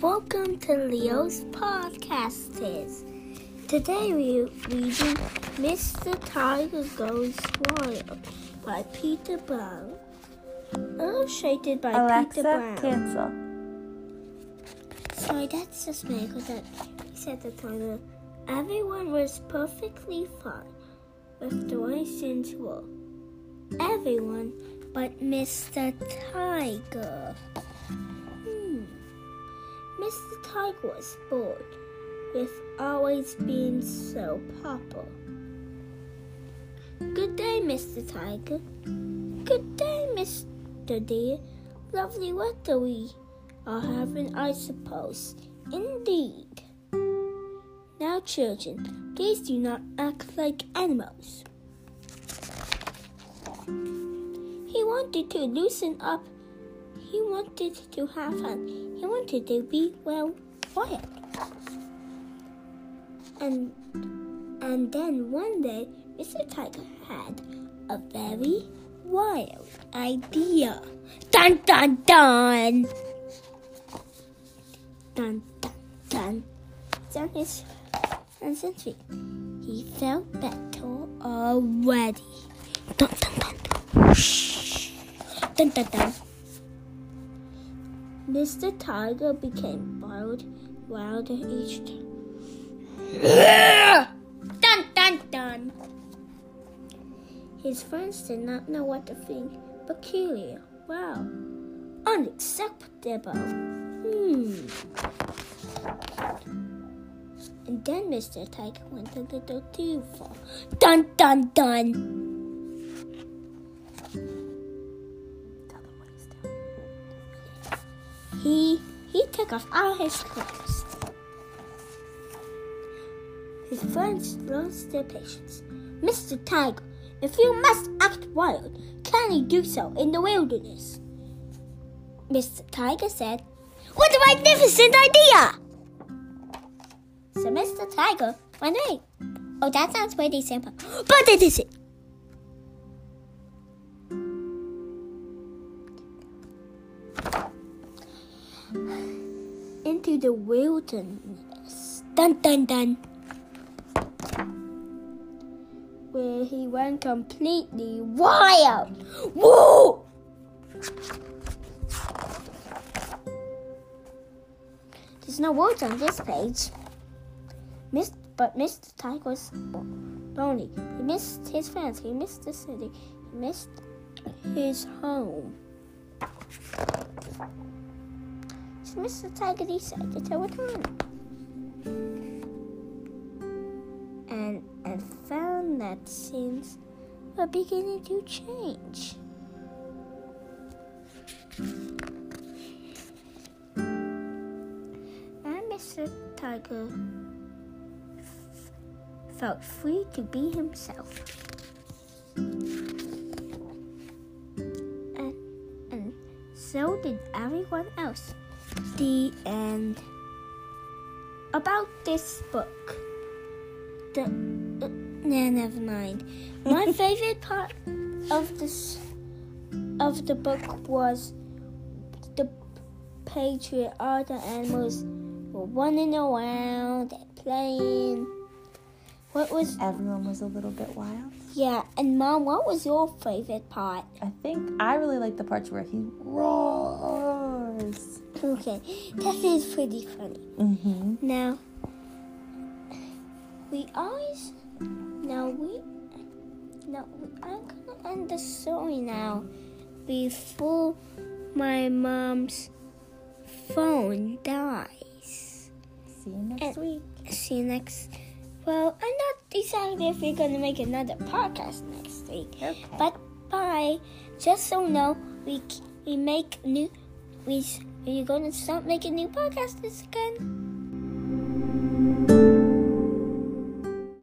Welcome to Leo's podcast. Today we're reading Mr. Tiger Goes Wild by Peter Brown. Illustrated by Alexa, Peter Brown. cancel. Sorry, that's just me because that he said the title. Everyone was perfectly fine with the way things were. Everyone but Mr. Tiger. Mr. Tiger was bored with always being so proper. Good day, Mr. Tiger. Good day, Mr. Deer. Lovely weather we are having, I suppose. Indeed. Now, children, please do not act like animals. He wanted to loosen up. He wanted to have fun. He wanted to be well quiet. And and then one day, Mr. Tiger had a very wild idea. Dun dun dun. Dun dun dun. Down his hands and feet. He felt better already. Dun dun dun. Whoosh. Dun dun dun. Mr. Tiger became wild, wilder each time. dun dun dun. His friends did not know what to think. Peculiar. Wow. Unacceptable. Hmm. And then Mr. Tiger went a little too far. Dun dun dun. He he took off all his clothes. His friends lost their patience. Mr. Tiger, if you must act wild, can you do so in the wilderness? Mr. Tiger said, What a magnificent idea! So Mr. Tiger went away. Oh, that sounds pretty simple. But it isn't. Into the wilderness. Dun dun dun. Where he went completely wild. Whoa! There's no words on this page. Missed, but Mr. Tiger was lonely. He missed his friends. He missed the city. He missed his home. Mr. Tiger decided to return. And and found that things were beginning to change. And Mr. Tiger f- felt free to be himself. So did everyone else. The end. About this book. The. Uh, nah, never mind. My favorite part of this of the book was the where all the animals were running around and playing. What was Everyone was a little bit wild. yeah? And mom, what was your favorite part? I think I really like the parts where he roars. Okay, that is pretty funny. Mm-hmm. Now, we always, now we, now I'm gonna end the story now before my mom's phone dies. See you next And- week. See you next. Well, I'm not deciding if we're gonna make another podcast next week. Okay. But bye. Just so you know, we we make new. We we're gonna stop making new podcasts again.